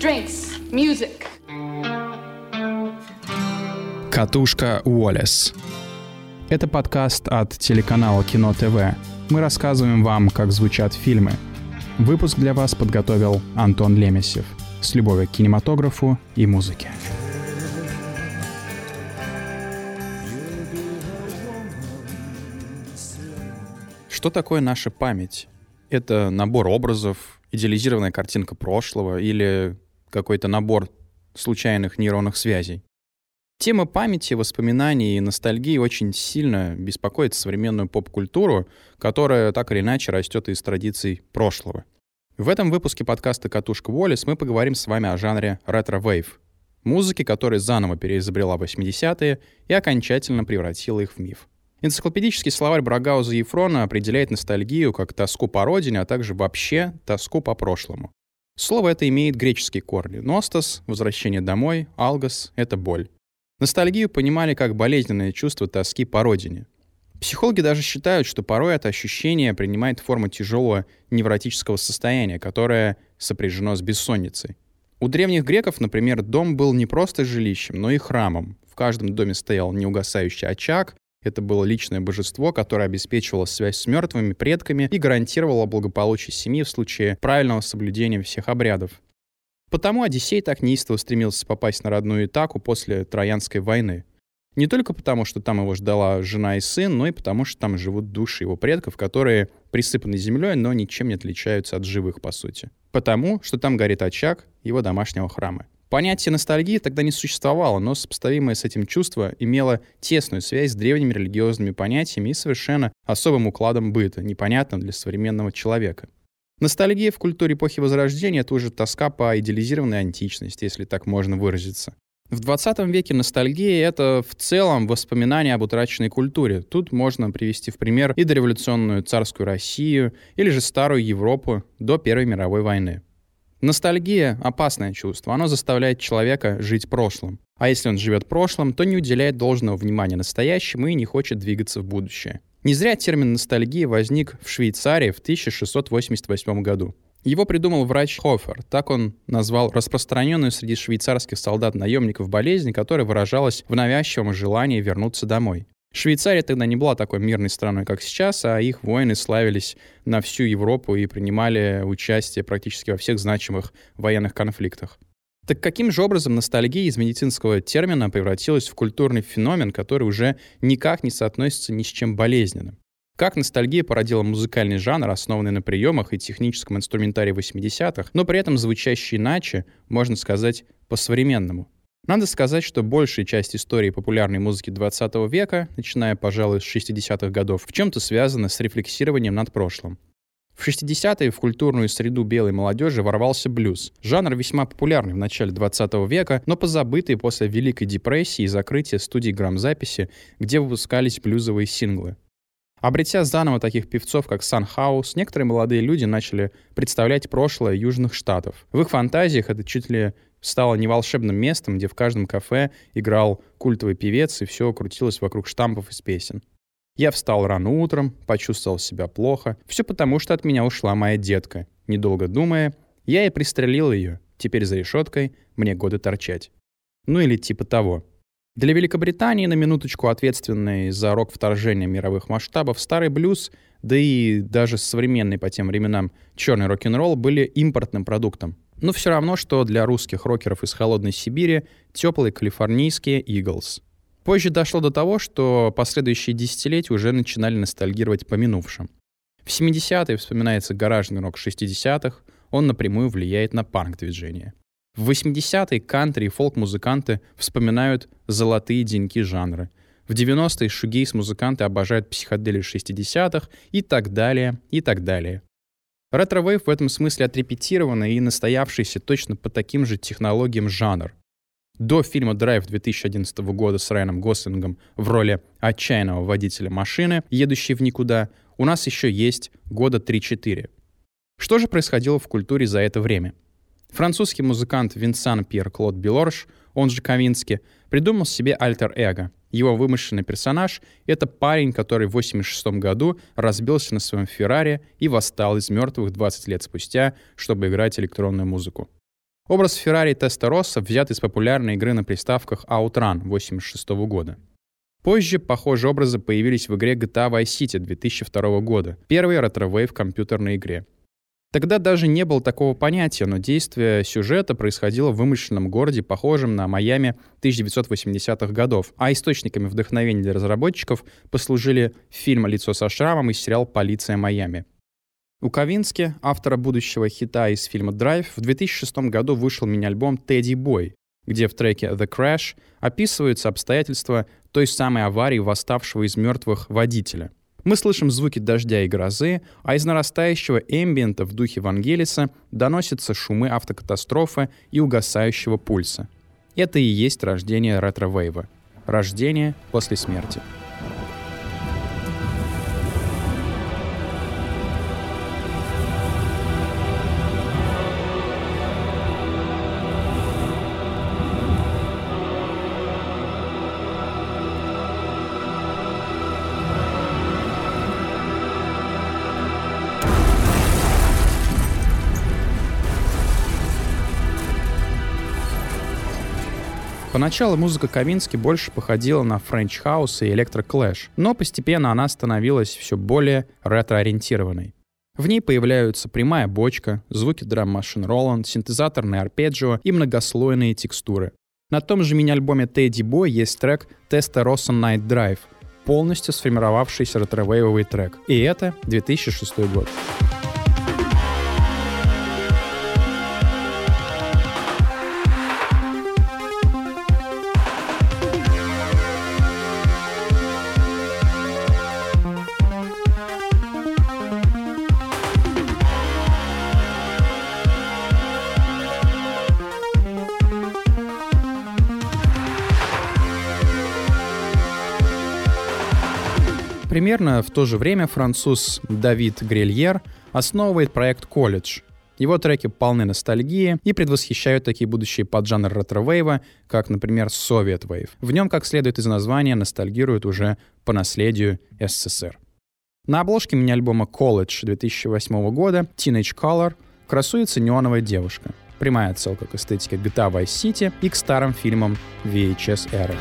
drinks, music. Катушка Уоллес. Это подкаст от телеканала Кино ТВ. Мы рассказываем вам, как звучат фильмы. Выпуск для вас подготовил Антон Лемесев с любовью к кинематографу и музыке. Что такое наша память? Это набор образов, идеализированная картинка прошлого или какой-то набор случайных нейронных связей. Тема памяти, воспоминаний и ностальгии очень сильно беспокоит современную поп-культуру, которая так или иначе растет из традиций прошлого. В этом выпуске подкаста «Катушка Уоллес» мы поговорим с вами о жанре ретро-вейв, музыки, которая заново переизобрела 80-е и окончательно превратила их в миф. Энциклопедический словарь Брагауза и Ефрона определяет ностальгию как тоску по родине, а также вообще тоску по прошлому. Слово это имеет греческие корни. Ностос — возвращение домой, алгос — это боль. Ностальгию понимали как болезненное чувство тоски по родине. Психологи даже считают, что порой это ощущение принимает форму тяжелого невротического состояния, которое сопряжено с бессонницей. У древних греков, например, дом был не просто жилищем, но и храмом. В каждом доме стоял неугасающий очаг, это было личное божество, которое обеспечивало связь с мертвыми предками и гарантировало благополучие семьи в случае правильного соблюдения всех обрядов. Потому Одиссей так неистово стремился попасть на родную Итаку после Троянской войны. Не только потому, что там его ждала жена и сын, но и потому, что там живут души его предков, которые присыпаны землей, но ничем не отличаются от живых, по сути. Потому, что там горит очаг его домашнего храма. Понятие ностальгии тогда не существовало, но сопоставимое с этим чувство имело тесную связь с древними религиозными понятиями и совершенно особым укладом быта, непонятным для современного человека. Ностальгия в культуре эпохи Возрождения — это уже тоска по идеализированной античности, если так можно выразиться. В 20 веке ностальгия — это в целом воспоминания об утраченной культуре. Тут можно привести в пример и дореволюционную царскую Россию, или же старую Европу до Первой мировой войны. Ностальгия — опасное чувство. Оно заставляет человека жить прошлым. А если он живет прошлым, то не уделяет должного внимания настоящему и не хочет двигаться в будущее. Не зря термин «ностальгия» возник в Швейцарии в 1688 году. Его придумал врач Хофер. Так он назвал распространенную среди швейцарских солдат-наемников болезнь, которая выражалась в навязчивом желании вернуться домой. Швейцария тогда не была такой мирной страной, как сейчас, а их воины славились на всю Европу и принимали участие практически во всех значимых военных конфликтах. Так каким же образом ностальгия из медицинского термина превратилась в культурный феномен, который уже никак не соотносится ни с чем болезненным? Как ностальгия породила музыкальный жанр, основанный на приемах и техническом инструментарии 80-х, но при этом звучащий иначе, можно сказать, по-современному? Надо сказать, что большая часть истории популярной музыки 20 века, начиная, пожалуй, с 60-х годов, в чем-то связана с рефлексированием над прошлым. В 60-е в культурную среду белой молодежи ворвался блюз. Жанр весьма популярный в начале 20 века, но позабытый после Великой депрессии и закрытия студий грамзаписи, где выпускались блюзовые синглы. Обретя заново таких певцов, как Сан Хаус, некоторые молодые люди начали представлять прошлое Южных Штатов. В их фантазиях это чуть ли стало не волшебным местом, где в каждом кафе играл культовый певец, и все крутилось вокруг штампов из песен. Я встал рано утром, почувствовал себя плохо. Все потому, что от меня ушла моя детка. Недолго думая, я и пристрелил ее. Теперь за решеткой мне годы торчать. Ну или типа того. Для Великобритании, на минуточку ответственной за рок вторжения мировых масштабов, старый блюз, да и даже современный по тем временам черный рок-н-ролл были импортным продуктом. Но все равно, что для русских рокеров из холодной Сибири теплые калифорнийские Eagles. Позже дошло до того, что последующие десятилетия уже начинали ностальгировать по минувшим. В 70-е вспоминается гаражный рок 60-х, он напрямую влияет на панк-движение. В 80-е кантри и фолк-музыканты вспоминают золотые деньки жанра. В 90-е шугейс-музыканты обожают психоделию 60-х и так далее, и так далее. Ретро-вейв в этом смысле отрепетированный и настоявшийся точно по таким же технологиям жанр. До фильма «Драйв» 2011 года с Райаном Гослингом в роли отчаянного водителя машины, едущей в никуда, у нас еще есть года 3-4. Что же происходило в культуре за это время? Французский музыкант Винсан Пьер Клод Белорш, он же Ковински, придумал себе альтер-эго. Его вымышленный персонаж — это парень, который в 1986 году разбился на своем Феррари и восстал из мертвых 20 лет спустя, чтобы играть электронную музыку. Образ Феррари Тестороса взят из популярной игры на приставках Outrun 1986 года. Позже похожие образы появились в игре GTA Vice City 2002 года, первой ретро-вейв компьютерной игре. Тогда даже не было такого понятия, но действие сюжета происходило в вымышленном городе, похожем на Майами 1980-х годов, а источниками вдохновения для разработчиков послужили фильм «Лицо со шрамом» и сериал «Полиция Майами». У Кавински, автора будущего хита из фильма «Драйв», в 2006 году вышел мини-альбом «Teddy Boy», где в треке «The Crash» описываются обстоятельства той самой аварии восставшего из мертвых водителя. Мы слышим звуки дождя и грозы, а из нарастающего эмбиента в духе Вангелиса доносятся шумы автокатастрофы и угасающего пульса. Это и есть рождение ретро-вейва. Рождение после смерти. Поначалу музыка Кавински больше походила на french house и электроклэш, но постепенно она становилась все более ретро-ориентированной. В ней появляются прямая бочка, звуки драм-машин Роланд, синтезаторные арпеджио и многослойные текстуры. На том же мини-альбоме Teddy Boy есть трек Testarossa Night Drive, полностью сформировавшийся ретро-вейвовый трек. И это 2006 год. Примерно в то же время француз Давид Грильер основывает проект «Колледж». Его треки полны ностальгии и предвосхищают такие будущие поджанры ретро-вейва, как, например, Soviet Wave. В нем, как следует из названия, ностальгируют уже по наследию СССР. На обложке мини-альбома «College» 2008 года Teenage Color красуется неоновая девушка. Прямая отсылка к эстетике GTA Vice City и к старым фильмам VHS-эры.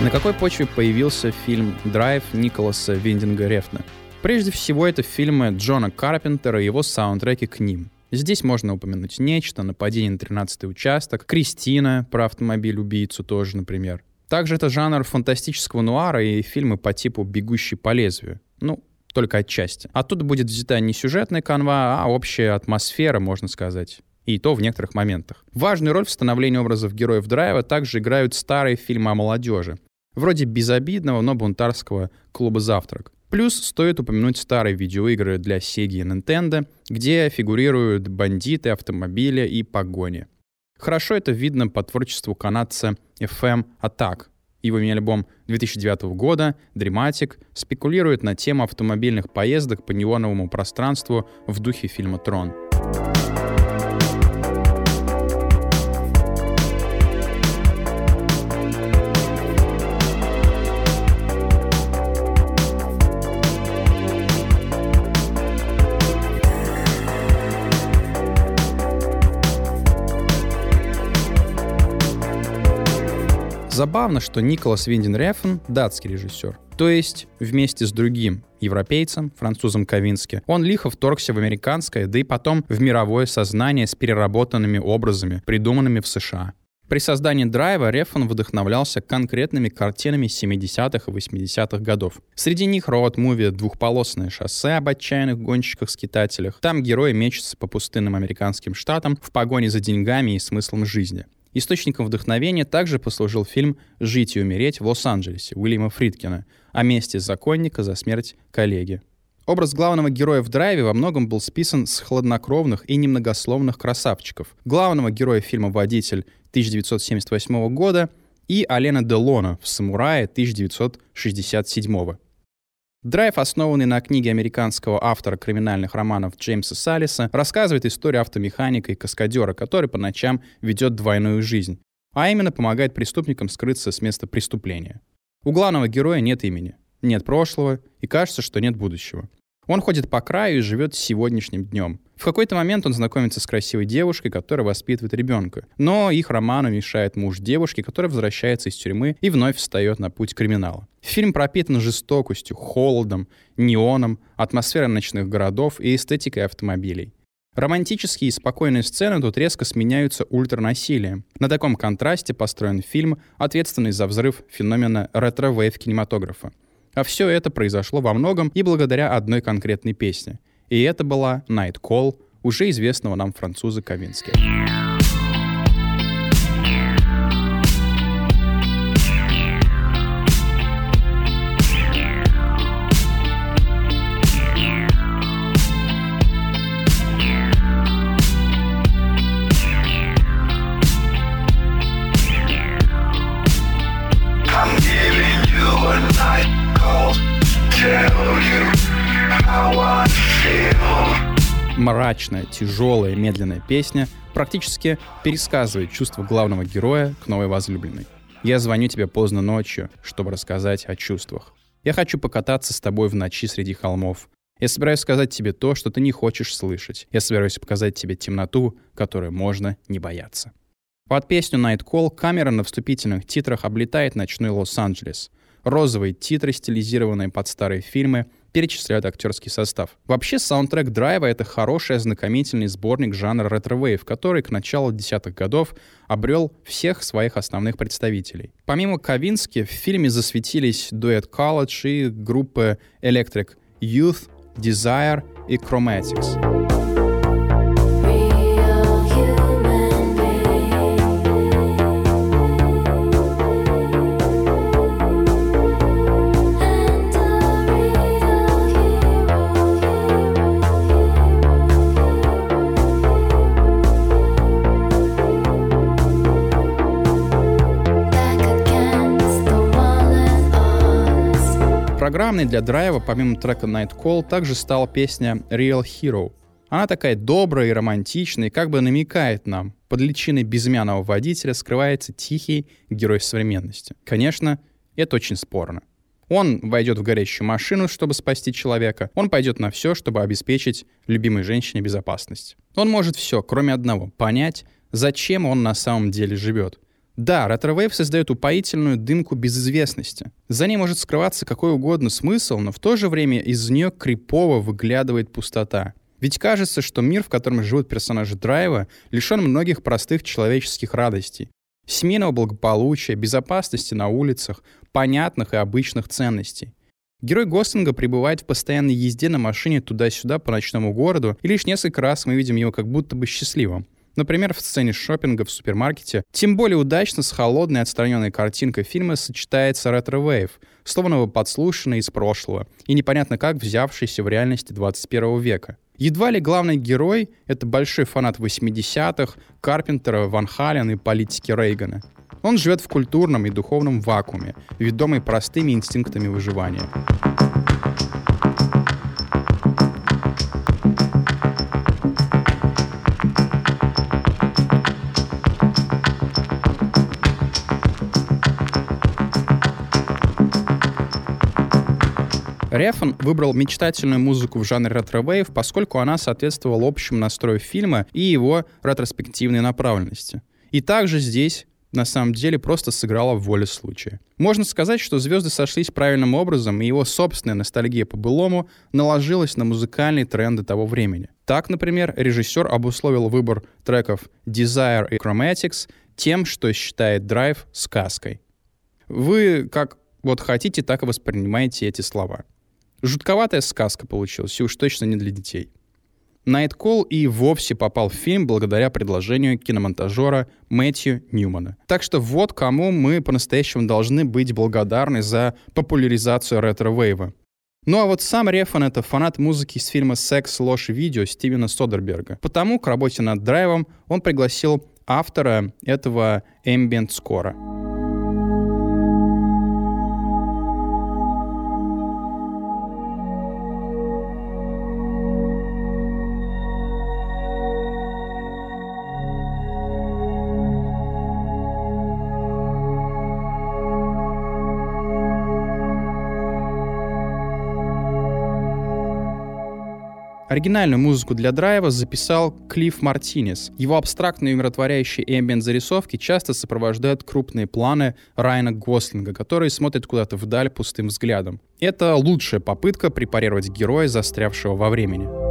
На какой почве появился фильм «Драйв» Николаса Виндинга Рефна? Прежде всего, это фильмы Джона Карпентера и его саундтреки к ним. Здесь можно упомянуть «Нечто», «Нападение на 13-й участок», «Кристина» про автомобиль-убийцу тоже, например. Также это жанр фантастического нуара и фильмы по типу «Бегущий по лезвию». Ну, только отчасти. Оттуда будет взята не сюжетная канва, а общая атмосфера, можно сказать и то в некоторых моментах. Важную роль в становлении образов героев драйва также играют старые фильмы о молодежи. Вроде безобидного, но бунтарского клуба «Завтрак». Плюс стоит упомянуть старые видеоигры для Sega и Nintendo, где фигурируют бандиты, автомобили и погони. Хорошо это видно по творчеству канадца FM Attack. Его мини-альбом 2009 года «Dramatic» спекулирует на тему автомобильных поездок по неоновому пространству в духе фильма «Трон». Забавно, что Николас Виндин Рефен — датский режиссер. То есть вместе с другим европейцем, французом Ковински, он лихо вторгся в американское, да и потом в мировое сознание с переработанными образами, придуманными в США. При создании драйва Рефан вдохновлялся конкретными картинами 70-х и 80-х годов. Среди них роуд-муви «Двухполосное шоссе» об отчаянных гонщиках-скитателях. Там герои мечутся по пустынным американским штатам в погоне за деньгами и смыслом жизни. Источником вдохновения также послужил фильм «Жить и умереть в Лос-Анджелесе» Уильяма Фридкина о месте законника за смерть коллеги. Образ главного героя в «Драйве» во многом был списан с хладнокровных и немногословных красавчиков. Главного героя фильма «Водитель» 1978 года и Алена Делона в «Самурае» 1967 Драйв, основанный на книге американского автора криминальных романов Джеймса Саллиса, рассказывает историю автомеханика и каскадера, который по ночам ведет двойную жизнь, а именно помогает преступникам скрыться с места преступления. У главного героя нет имени, нет прошлого и кажется, что нет будущего. Он ходит по краю и живет сегодняшним днем. В какой-то момент он знакомится с красивой девушкой, которая воспитывает ребенка. Но их роману мешает муж девушки, который возвращается из тюрьмы и вновь встает на путь криминала. Фильм пропитан жестокостью, холодом, неоном, атмосферой ночных городов и эстетикой автомобилей. Романтические и спокойные сцены тут резко сменяются ультранасилием. На таком контрасте построен фильм, ответственный за взрыв феномена ретро-вейв кинематографа. А все это произошло во многом и благодаря одной конкретной песне. И это была «Night Call» уже известного нам француза Кавински. Мрачная, тяжелая, медленная песня практически пересказывает чувства главного героя к новой возлюбленной. Я звоню тебе поздно ночью, чтобы рассказать о чувствах. Я хочу покататься с тобой в ночи среди холмов. Я собираюсь сказать тебе то, что ты не хочешь слышать. Я собираюсь показать тебе темноту, которой можно не бояться. Под песню Night Call камера на вступительных титрах облетает ночной Лос-Анджелес. Розовые титры, стилизированные под старые фильмы, перечисляют актерский состав. Вообще, саундтрек «Драйва» — это хороший ознакомительный сборник жанра ретро-вейв, который к началу десятых годов обрел всех своих основных представителей. Помимо Кавински, в фильме засветились дуэт College и группы Electric Youth, Desire и Chromatics. Программной для драйва, помимо трека Night Call, также стала песня Real Hero. Она такая добрая и романтичная, и как бы намекает нам, под личиной безымянного водителя скрывается тихий герой современности. Конечно, это очень спорно. Он войдет в горящую машину, чтобы спасти человека. Он пойдет на все, чтобы обеспечить любимой женщине безопасность. Он может все, кроме одного — понять, зачем он на самом деле живет — да, ретро-вейв создает упоительную дымку безызвестности. За ней может скрываться какой угодно смысл, но в то же время из нее крипово выглядывает пустота. Ведь кажется, что мир, в котором живут персонажи Драйва, лишен многих простых человеческих радостей. Семейного благополучия, безопасности на улицах, понятных и обычных ценностей. Герой Гослинга пребывает в постоянной езде на машине туда-сюда по ночному городу, и лишь несколько раз мы видим его как будто бы счастливым. Например, в сцене шопинга в супермаркете. Тем более удачно с холодной отстраненной картинкой фильма сочетается ретро-вейв, словно подслушанный из прошлого и непонятно как взявшийся в реальности 21 века. Едва ли главный герой — это большой фанат 80-х, Карпентера, Van Halen и политики Рейгана. Он живет в культурном и духовном вакууме, ведомый простыми инстинктами выживания. Рефн выбрал мечтательную музыку в жанре ретро-вейв, поскольку она соответствовала общему настрою фильма и его ретроспективной направленности. И также здесь на самом деле просто сыграла в воле случая. Можно сказать, что звезды сошлись правильным образом, и его собственная ностальгия по былому наложилась на музыкальные тренды того времени. Так, например, режиссер обусловил выбор треков Desire и Chromatics тем, что считает драйв сказкой. Вы как вот хотите, так и воспринимаете эти слова. Жутковатая сказка получилась, и уж точно не для детей. Найткол и вовсе попал в фильм благодаря предложению киномонтажера Мэтью Ньюмана. Так что вот кому мы по-настоящему должны быть благодарны за популяризацию ретро-вейва. Ну а вот сам Рефан — это фанат музыки из фильма «Секс, ложь видео» Стивена Содерберга. Потому к работе над драйвом он пригласил автора этого ambient скора. Оригинальную музыку для драйва записал Клифф Мартинес. Его абстрактные умиротворяющие эмбиент зарисовки часто сопровождают крупные планы Райана Гослинга, который смотрит куда-то вдаль пустым взглядом. Это лучшая попытка препарировать героя, застрявшего во времени.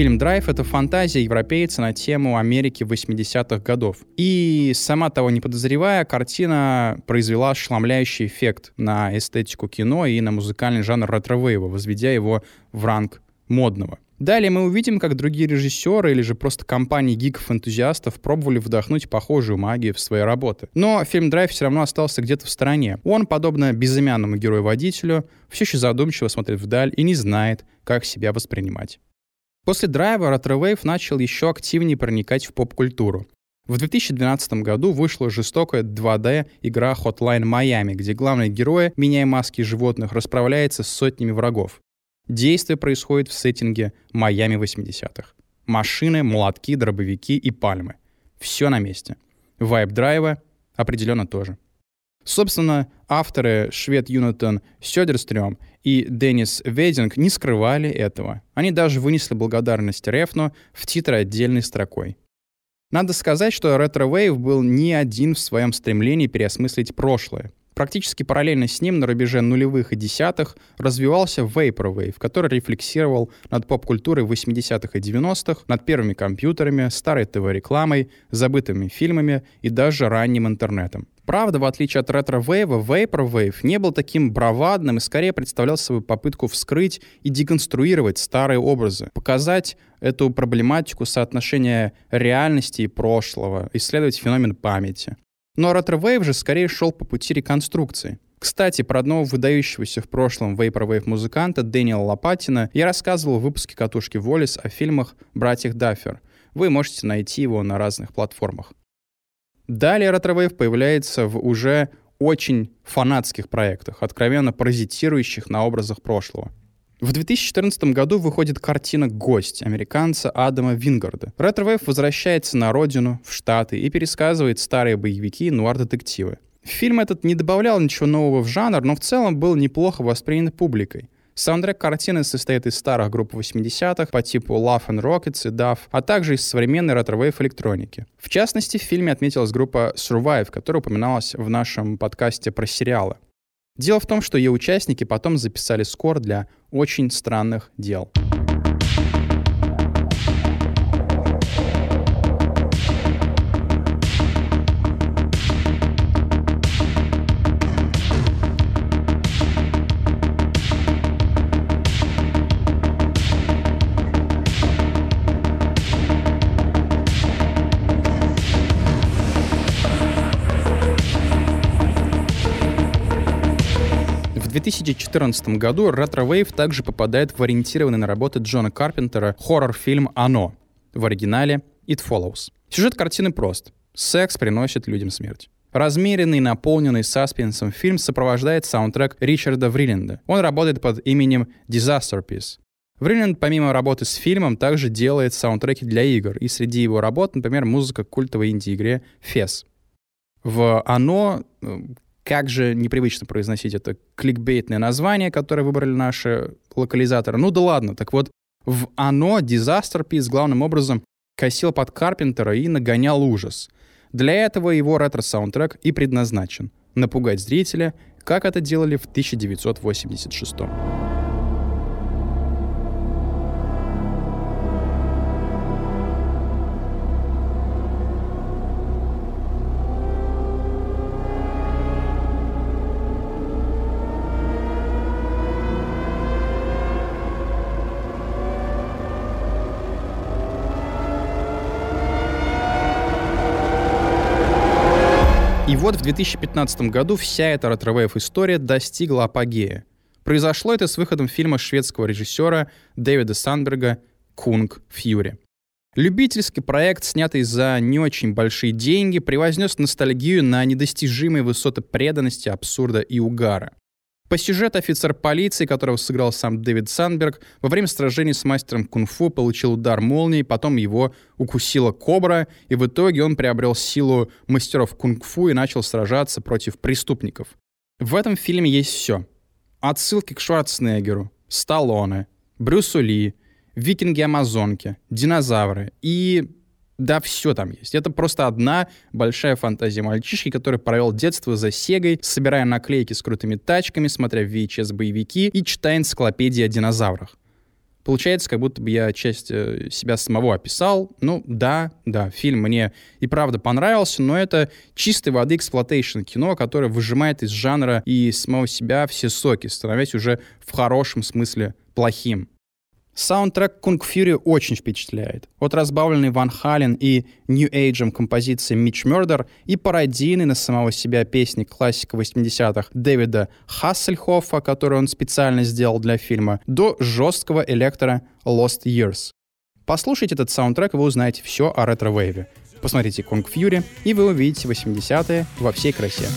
Фильм «Драйв» — это фантазия европейца на тему Америки 80-х годов. И, сама того не подозревая, картина произвела ошеломляющий эффект на эстетику кино и на музыкальный жанр ретро-вейва, возведя его в ранг модного. Далее мы увидим, как другие режиссеры или же просто компании гиков-энтузиастов пробовали вдохнуть похожую магию в свои работы. Но фильм «Драйв» все равно остался где-то в стороне. Он, подобно безымянному герою-водителю, все еще задумчиво смотрит вдаль и не знает, как себя воспринимать. После драйва ретро-вейв начал еще активнее проникать в поп-культуру. В 2012 году вышла жестокая 2D-игра Hotline Miami, где главные герои, меняя маски животных, расправляется с сотнями врагов. Действие происходит в сеттинге Майами 80-х. Машины, молотки, дробовики и пальмы. Все на месте. Вайб драйва определенно тоже. Собственно, авторы швед Юнатан Сёдерстрём и Деннис Вединг не скрывали этого. Они даже вынесли благодарность Рефну в титры отдельной строкой. Надо сказать, что Retro Wave был не один в своем стремлении переосмыслить прошлое. Практически параллельно с ним на рубеже нулевых и десятых развивался Vaporwave, который рефлексировал над поп-культурой 80-х и 90-х, над первыми компьютерами, старой ТВ-рекламой, забытыми фильмами и даже ранним интернетом. Правда, в отличие от ретро-вейва, Vaporwave не был таким бравадным и скорее представлял собой попытку вскрыть и деконструировать старые образы, показать эту проблематику соотношения реальности и прошлого, исследовать феномен памяти. Но ретро-вейв же скорее шел по пути реконструкции. Кстати, про одного выдающегося в прошлом Vaporwave музыканта Дэниела Лопатина я рассказывал в выпуске «Катушки Уоллес» о фильмах «Братьях Даффер». Вы можете найти его на разных платформах. Далее ретро-вейв появляется в уже очень фанатских проектах, откровенно паразитирующих на образах прошлого. В 2014 году выходит картина «Гость» американца Адама Вингарда. Ретро-вейв возвращается на родину, в Штаты, и пересказывает старые боевики и нуар-детективы. Фильм этот не добавлял ничего нового в жанр, но в целом был неплохо воспринят публикой. Саундтрек картины состоит из старых групп 80-х по типу Love and Rockets и DAF, а также из современной ретро-вейв электроники. В частности, в фильме отметилась группа Survive, которая упоминалась в нашем подкасте про сериалы. Дело в том, что ее участники потом записали скор для очень странных дел. 2014 году Wave также попадает в ориентированный на работы Джона Карпентера хоррор-фильм «Оно», в оригинале «It Follows». Сюжет картины прост. Секс приносит людям смерть. Размеренный, наполненный саспенсом фильм сопровождает саундтрек Ричарда Вриленда. Он работает под именем Disaster Piece. Вриленд, помимо работы с фильмом, также делает саундтреки для игр, и среди его работ, например, музыка культовой инди-игре Fes. В «Оно» как же непривычно произносить это кликбейтное название, которое выбрали наши локализаторы. Ну да ладно, так вот, в «Оно» Disaster Piece главным образом косил под Карпентера и нагонял ужас. Для этого его ретро-саундтрек и предназначен — напугать зрителя, как это делали в 1986 И вот в 2015 году вся эта ретро история достигла апогея. Произошло это с выходом фильма шведского режиссера Дэвида Сандберга «Кунг Фьюри». Любительский проект, снятый за не очень большие деньги, превознес ностальгию на недостижимые высоты преданности, абсурда и угара. По сюжету офицер полиции, которого сыграл сам Дэвид Сандберг, во время сражений с мастером кунг-фу получил удар молнии, потом его укусила кобра, и в итоге он приобрел силу мастеров кунг-фу и начал сражаться против преступников. В этом фильме есть все. Отсылки к Шварценеггеру, Сталлоне, Брюсу Ли, Викинги-амазонки, динозавры и да, все там есть. Это просто одна большая фантазия мальчишки, который провел детство за Сегой, собирая наклейки с крутыми тачками, смотря VHS-боевики и читая энциклопедии о динозаврах. Получается, как будто бы я часть э, себя самого описал. Ну, да, да, фильм мне и правда понравился, но это чистой воды exploitation кино, которое выжимает из жанра и самого себя все соки, становясь уже в хорошем смысле плохим. Саундтрек Kung Fury очень впечатляет. От разбавленной Ван Хален и New Age композиции Mitch Murder и пародийный на самого себя песни классика 80-х Дэвида Хассельхофа, который он специально сделал для фильма, до жесткого электро Lost Years. Послушайте этот саундтрек, и вы узнаете все о ретро-вейве. Посмотрите Kung Fury, и вы увидите 80-е во всей красе.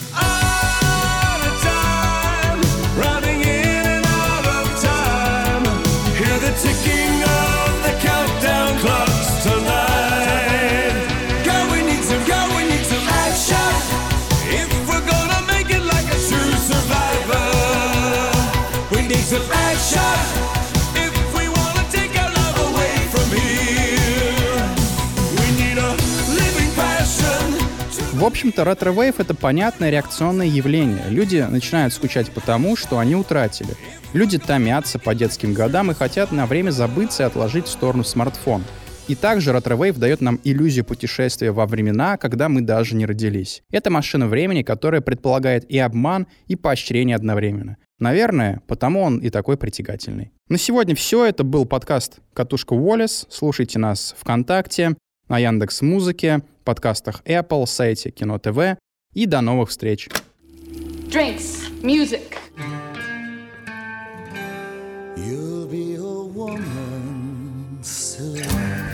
В общем-то, ретро-вейв — это понятное реакционное явление. Люди начинают скучать по тому, что они утратили. Люди томятся по детским годам и хотят на время забыться и отложить в сторону смартфон. И также ретро-вейв дает нам иллюзию путешествия во времена, когда мы даже не родились. Это машина времени, которая предполагает и обман, и поощрение одновременно. Наверное, потому он и такой притягательный. На сегодня все. Это был подкаст «Катушка Уоллес». Слушайте нас ВКонтакте, на Яндекс Музыке, подкастах Apple, сайте Кино ТВ. И до новых встреч. Drinks, music. You'll be a woman soon.